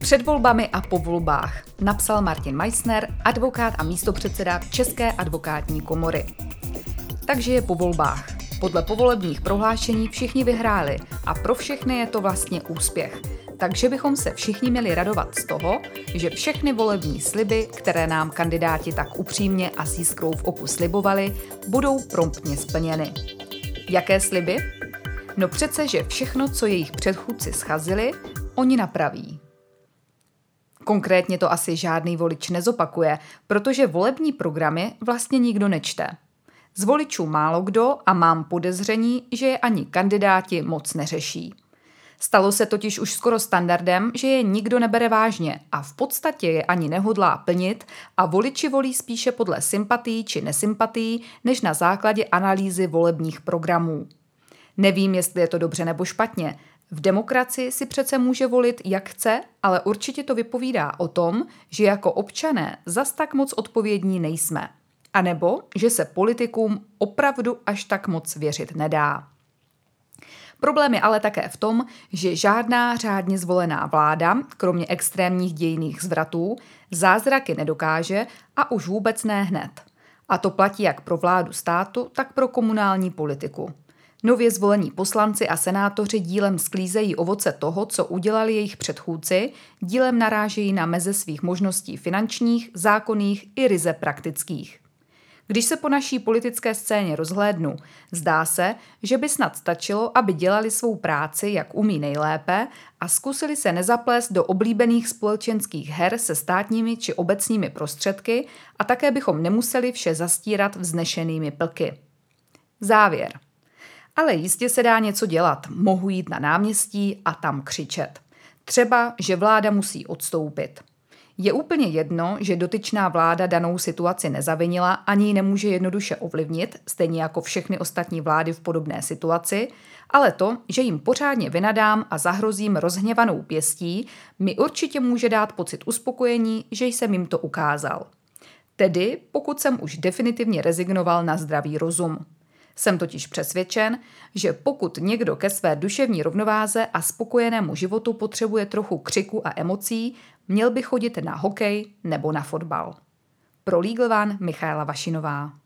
Před volbami a po volbách napsal Martin Meissner, advokát a místopředseda České advokátní komory. Takže je po volbách. Podle povolebních prohlášení všichni vyhráli a pro všechny je to vlastně úspěch. Takže bychom se všichni měli radovat z toho, že všechny volební sliby, které nám kandidáti tak upřímně a s jiskrou v oku slibovali, budou promptně splněny. Jaké sliby? No přece, že všechno, co jejich předchůdci schazili, oni napraví. Konkrétně to asi žádný volič nezopakuje, protože volební programy vlastně nikdo nečte. Z voličů málo kdo a mám podezření, že je ani kandidáti moc neřeší. Stalo se totiž už skoro standardem, že je nikdo nebere vážně a v podstatě je ani nehodlá plnit a voliči volí spíše podle sympatí či nesympatí, než na základě analýzy volebních programů. Nevím, jestli je to dobře nebo špatně, v demokracii si přece může volit, jak chce, ale určitě to vypovídá o tom, že jako občané zas tak moc odpovědní nejsme. A nebo, že se politikům opravdu až tak moc věřit nedá. Problém je ale také v tom, že žádná řádně zvolená vláda, kromě extrémních dějných zvratů, zázraky nedokáže a už vůbec ne hned. A to platí jak pro vládu státu, tak pro komunální politiku. Nově zvolení poslanci a senátoři dílem sklízejí ovoce toho, co udělali jejich předchůdci, dílem narážejí na meze svých možností finančních, zákonných i ryze praktických. Když se po naší politické scéně rozhlédnu, zdá se, že by snad stačilo, aby dělali svou práci, jak umí nejlépe, a zkusili se nezaplést do oblíbených společenských her se státními či obecními prostředky a také bychom nemuseli vše zastírat vznešenými plky. Závěr – ale jistě se dá něco dělat. Mohu jít na náměstí a tam křičet. Třeba, že vláda musí odstoupit. Je úplně jedno, že dotyčná vláda danou situaci nezavinila ani ji nemůže jednoduše ovlivnit, stejně jako všechny ostatní vlády v podobné situaci, ale to, že jim pořádně vynadám a zahrozím rozhněvanou pěstí, mi určitě může dát pocit uspokojení, že jsem jim to ukázal. Tedy pokud jsem už definitivně rezignoval na zdravý rozum. Jsem totiž přesvědčen, že pokud někdo ke své duševní rovnováze a spokojenému životu potřebuje trochu křiku a emocí, měl by chodit na hokej nebo na fotbal. Pro Legal One Michaela Vašinová.